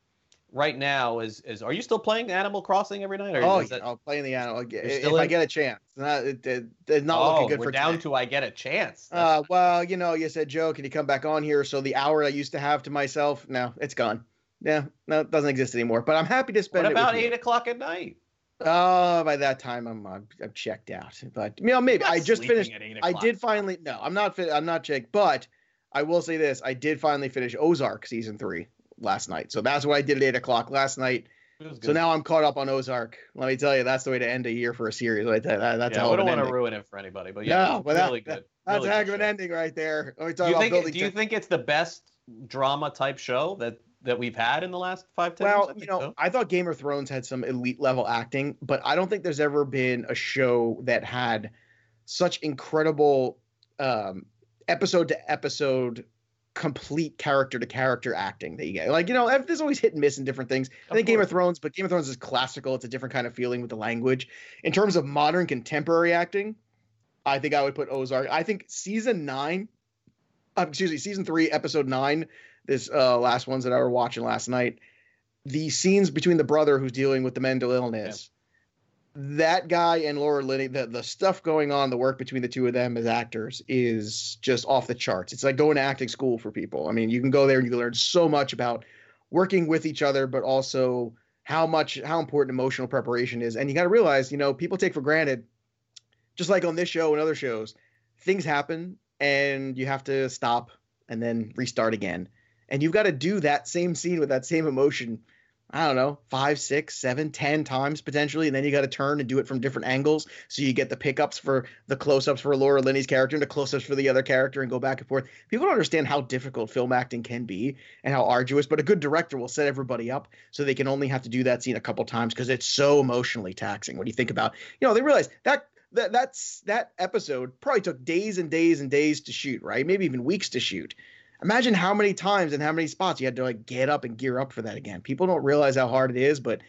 right now is is are you still playing Animal Crossing every night? Or oh, that, I'm playing the Animal. If in? I get a chance, not, it, it, it's not oh, looking good we're for down to I get a chance. Uh, well, you know, you said Joe, can you come back on here? So the hour I used to have to myself, now it's gone. Yeah, no, it doesn't exist anymore. But I'm happy to spend. What about eight o'clock at night? Oh, by that time I'm I'm, I'm checked out. But you know, maybe I just finished. I did finally. No, I'm not. I'm not Jake. But I will say this: I did finally finish Ozark season three last night. So that's what I did at eight o'clock last night. So now I'm caught up on Ozark. Let me tell you, that's the way to end a year for a series like that. That's yeah, how I don't want to ruin it for anybody, but yeah, no, but that, really good. That's really a heck of an ending right there. talk do you, think, do you think it's the best drama type show that that we've had in the last five ten well, years? you know, so. I thought Game of Thrones had some elite level acting, but I don't think there's ever been a show that had such incredible um, episode to episode complete character to character acting that you get. Like, you know, there's always hit and miss in different things. I think Game of Thrones, but Game of Thrones is classical. It's a different kind of feeling with the language. In terms of modern contemporary acting, I think I would put Ozark. I think season nine, uh, excuse me, season three, episode nine, this uh, last ones that I were watching last night, the scenes between the brother who's dealing with the mental illness that guy and Laura Linney, the, the stuff going on, the work between the two of them as actors is just off the charts. It's like going to acting school for people. I mean, you can go there and you can learn so much about working with each other, but also how much how important emotional preparation is. And you got to realize, you know, people take for granted, just like on this show and other shows, things happen and you have to stop and then restart again. And you've got to do that same scene with that same emotion I don't know, five, six, seven, ten times potentially, and then you got to turn and do it from different angles, so you get the pickups for the close-ups for Laura Linney's character and the close-ups for the other character, and go back and forth. People don't understand how difficult film acting can be and how arduous, but a good director will set everybody up so they can only have to do that scene a couple times because it's so emotionally taxing. What do you think about? You know, they realize that that that's that episode probably took days and days and days to shoot, right? Maybe even weeks to shoot imagine how many times and how many spots you had to like get up and gear up for that again. People don't realize how hard it is, but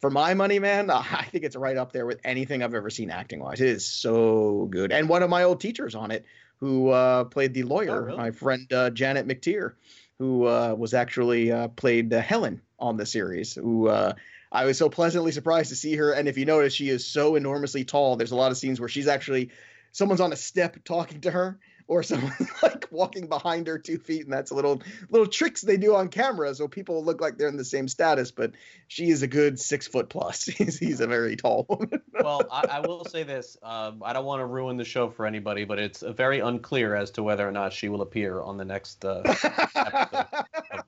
for my money, man, I think it's right up there with anything I've ever seen acting wise. It is so good. And one of my old teachers on it, who uh, played the lawyer, oh, really? my friend uh, Janet McTeer, who uh, was actually uh, played Helen on the series, who uh, I was so pleasantly surprised to see her. And if you notice, she is so enormously tall. There's a lot of scenes where she's actually someone's on a step talking to her or someone like walking behind her two feet, and that's a little little tricks they do on camera, so people look like they're in the same status. But she is a good six foot plus. he's, he's a very tall woman. well, I, I, will say this: um, I don't want to ruin the show for anybody, but it's very unclear as to whether or not she will appear on the next uh, episode.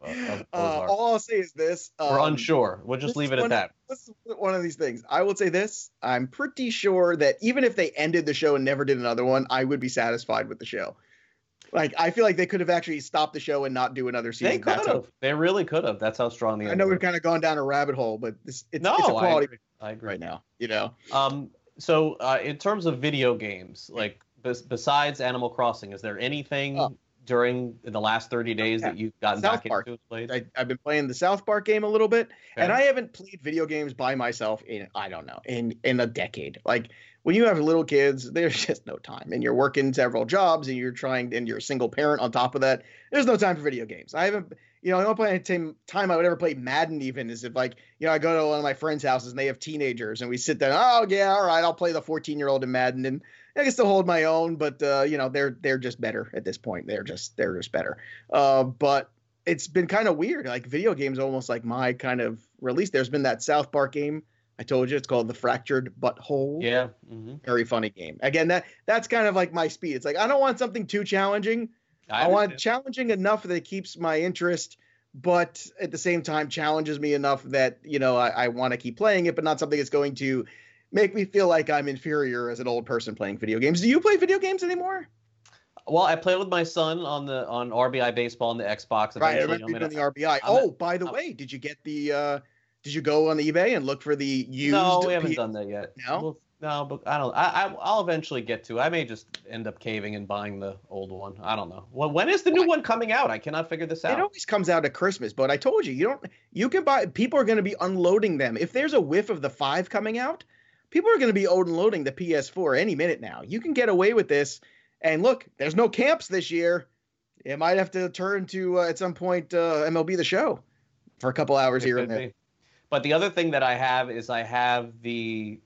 Of, of uh, all I'll say is this: um, we're unsure. We'll just leave it at that. This is one of these things. I will say this: I'm pretty sure that even if they ended the show and never did another one, I would be satisfied with the show. Like I feel like they could have actually stopped the show and not do another season. They could have. They really could have. That's how strong the. I know we've kind of gone down a rabbit hole, but this, it's, no, it's a quality. I agree. I agree. Right now, you know. Um. So, uh, in terms of video games, like besides Animal Crossing, is there anything oh. During the last 30 days yeah. that you've gotten South back Park. into played? I, have been playing the South Park game a little bit, okay. and I haven't played video games by myself in I don't know in in a decade. Like when you have little kids, there's just no time. And you're working several jobs and you're trying, and you're a single parent on top of that. There's no time for video games. I haven't, you know, I don't only time, time I would ever play Madden even is if, like, you know, I go to one of my friends' houses and they have teenagers and we sit there, oh, yeah, all right, I'll play the 14 year old in Madden. And I can still hold my own, but, uh, you know, they're, they're just better at this point. They're just, they're just better. Uh, but it's been kind of weird. Like, video games almost like my kind of release. There's been that South Park game I told you it's called the Fractured But Whole. Yeah. Mm-hmm. Very funny game. Again, that that's kind of like my speed. It's like I don't want something too challenging. I, I want challenging enough that it keeps my interest, but at the same time challenges me enough that you know I, I want to keep playing it, but not something that's going to make me feel like I'm inferior as an old person playing video games. Do you play video games anymore? Well, I play with my son on the on RBI baseball on the Xbox. Right, I remember you doing the RBI. I'm oh, by the I'm, way, did you get the uh, did you go on the eBay and look for the used? No, we haven't P- done that yet. No, we'll, no, but I don't. I, I will eventually get to. I may just end up caving and buying the old one. I don't know. Well, when is the new one coming out? I cannot figure this out. It always comes out at Christmas, but I told you, you don't. You can buy. People are going to be unloading them. If there's a whiff of the five coming out, people are going to be unloading the PS4 any minute now. You can get away with this. And look, there's no camps this year. It might have to turn to uh, at some point uh, MLB the Show for a couple hours it here and there. Be. But the other thing that I have is I have the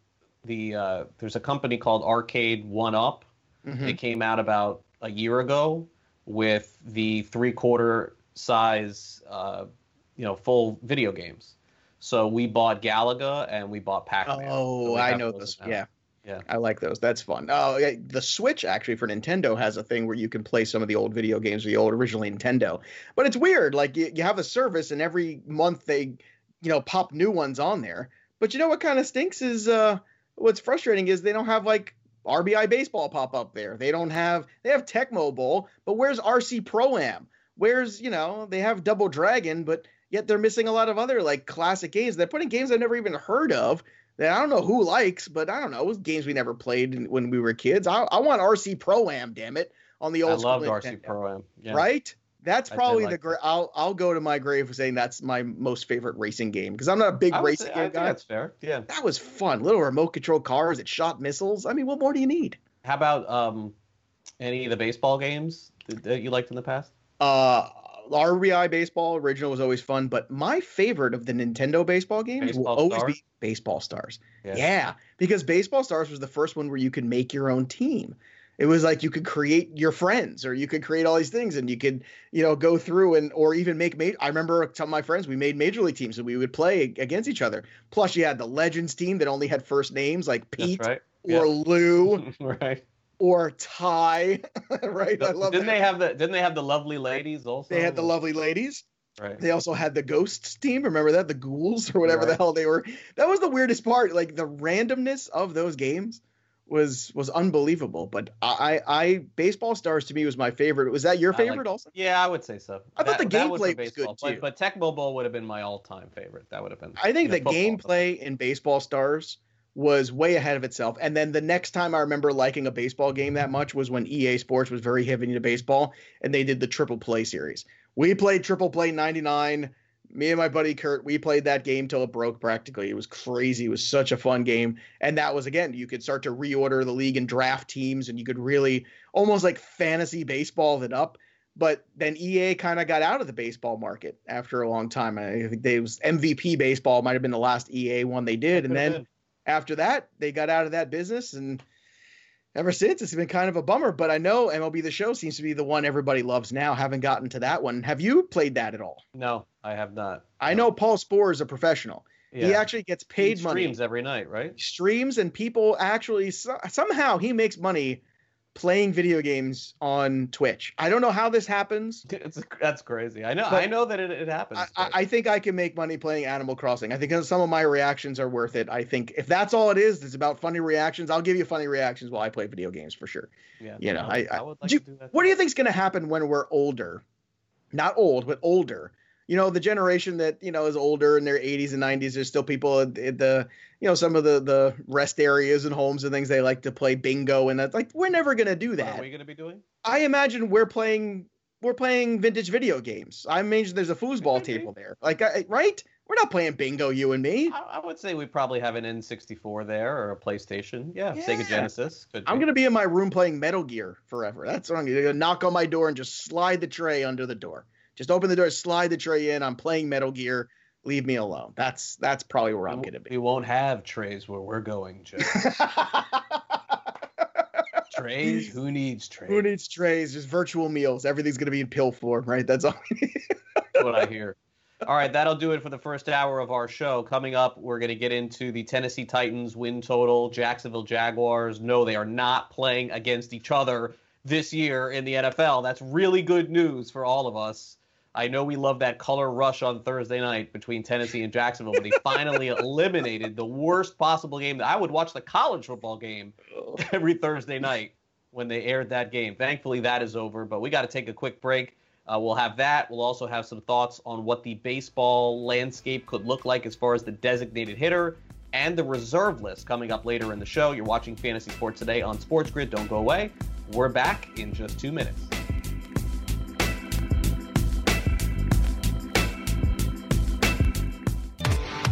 the uh, there's a company called Arcade One Up. Mm-hmm. It came out about a year ago with the three quarter size, uh, you know, full video games. So we bought Galaga and we bought Pac-Man. Oh, so I know those. Yeah. Yeah. I like those. That's fun. Oh, yeah, the Switch actually for Nintendo has a thing where you can play some of the old video games, the old originally Nintendo. But it's weird. Like you, you have a service, and every month they you know, pop new ones on there. But you know what kind of stinks is uh what's frustrating is they don't have like RBI baseball pop up there. They don't have they have Tecmo Bowl, but where's RC Pro Am? Where's you know they have Double Dragon, but yet they're missing a lot of other like classic games. They're putting games I've never even heard of that I don't know who likes, but I don't know games we never played when we were kids. I, I want RC Pro Am, damn it, on the old. I loved RC Pro Am. Yeah. Right. That's probably like the great. I'll I'll go to my grave saying that's my most favorite racing game because I'm not a big racing say, game guy. That's fair. Yeah. That was fun. Little remote control cars that shot missiles. I mean, what more do you need? How about um, any of the baseball games that you liked in the past? Uh, RBI baseball original was always fun, but my favorite of the Nintendo baseball games baseball will always be Baseball Stars. Yeah. yeah, because Baseball Stars was the first one where you could make your own team it was like you could create your friends or you could create all these things and you could you know go through and or even make ma- i remember some of my friends we made major league teams and we would play against each other plus you had the legends team that only had first names like pete right. or yeah. lou right or Ty, right? I love. Didn't that. they have the Didn't they have the lovely ladies also? They had the lovely ladies. Right. They also had the ghosts team. Remember that? The ghouls or whatever right. the hell they were. That was the weirdest part. Like the randomness of those games was was unbelievable. But I, I baseball stars to me was my favorite. Was that your favorite like, also? Yeah, I would say so. I thought the gameplay was, was, good too. But, Tecmo Bowl would have been my all time favorite. That would have been. I think the gameplay in baseball stars was way ahead of itself. And then the next time I remember liking a baseball game that much was when EA Sports was very heavy into baseball and they did the triple play series. We played triple play 99 me and my buddy Kurt, we played that game till it broke practically. It was crazy. It was such a fun game. And that was again, you could start to reorder the league and draft teams and you could really almost like fantasy baseball it up. But then EA kind of got out of the baseball market after a long time. I think they was MVP baseball might have been the last EA one they did. And then after that, they got out of that business and ever since it's been kind of a bummer. But I know MLB the Show seems to be the one everybody loves now. Haven't gotten to that one. Have you played that at all? No, I have not. I know Paul Sporer is a professional. Yeah. He actually gets paid he money. Streams every night, right? He streams and people actually somehow he makes money playing video games on Twitch. I don't know how this happens. It's, that's crazy. I know. I know that it, it happens. I, I, think I can make money playing Animal Crossing. I think some of my reactions are worth it. I think if that's all it is, it's about funny reactions. I'll give you funny reactions while I play video games for sure. Yeah. You know, I, I, I would like do, do. What do you think's going to happen when we're older? Not old, but older you know the generation that you know is older in their 80s and 90s there's still people at the you know some of the the rest areas and homes and things they like to play bingo and that's like we're never going to do that what are we going to be doing? I imagine we're playing we're playing vintage video games. I imagine there's a foosball table there. Like right? We're not playing bingo you and me. I, I, would say we probably have an n64 there or a playstation. Yeah, yeah. sega genesis i'm going to be in my room playing metal gear forever. That's what i'm going to knock on my door and just slide the tray under the door just open the door, slide the tray in. I'm playing Metal Gear. Leave me alone. That's that's probably where I'm gonna be. We won't have trays where we're going, Joe. trays? Who needs trays? Who needs trays? Just virtual meals. Everything's gonna be in pill form, right? That's all. That's what I hear. All right, that'll do it for the first hour of our show. Coming up, we're going to get into the Tennessee Titans win total, Jacksonville Jaguars. No, they are not playing against each other this year in the NFL. That's really good news for all of us. I know we love that color rush on Thursday night between Tennessee and Jacksonville, but he finally eliminated the worst possible game that I would watch the college football game every Thursday night when they aired that game. Thankfully, that is over, but we got to take a quick break. Uh, we'll have that. We'll also have some thoughts on what the baseball landscape could look like as far as the designated hitter and the reserve list coming up later in the show. You're watching Fantasy Sports today on Sports Grid. Don't go away. We're back in just two minutes.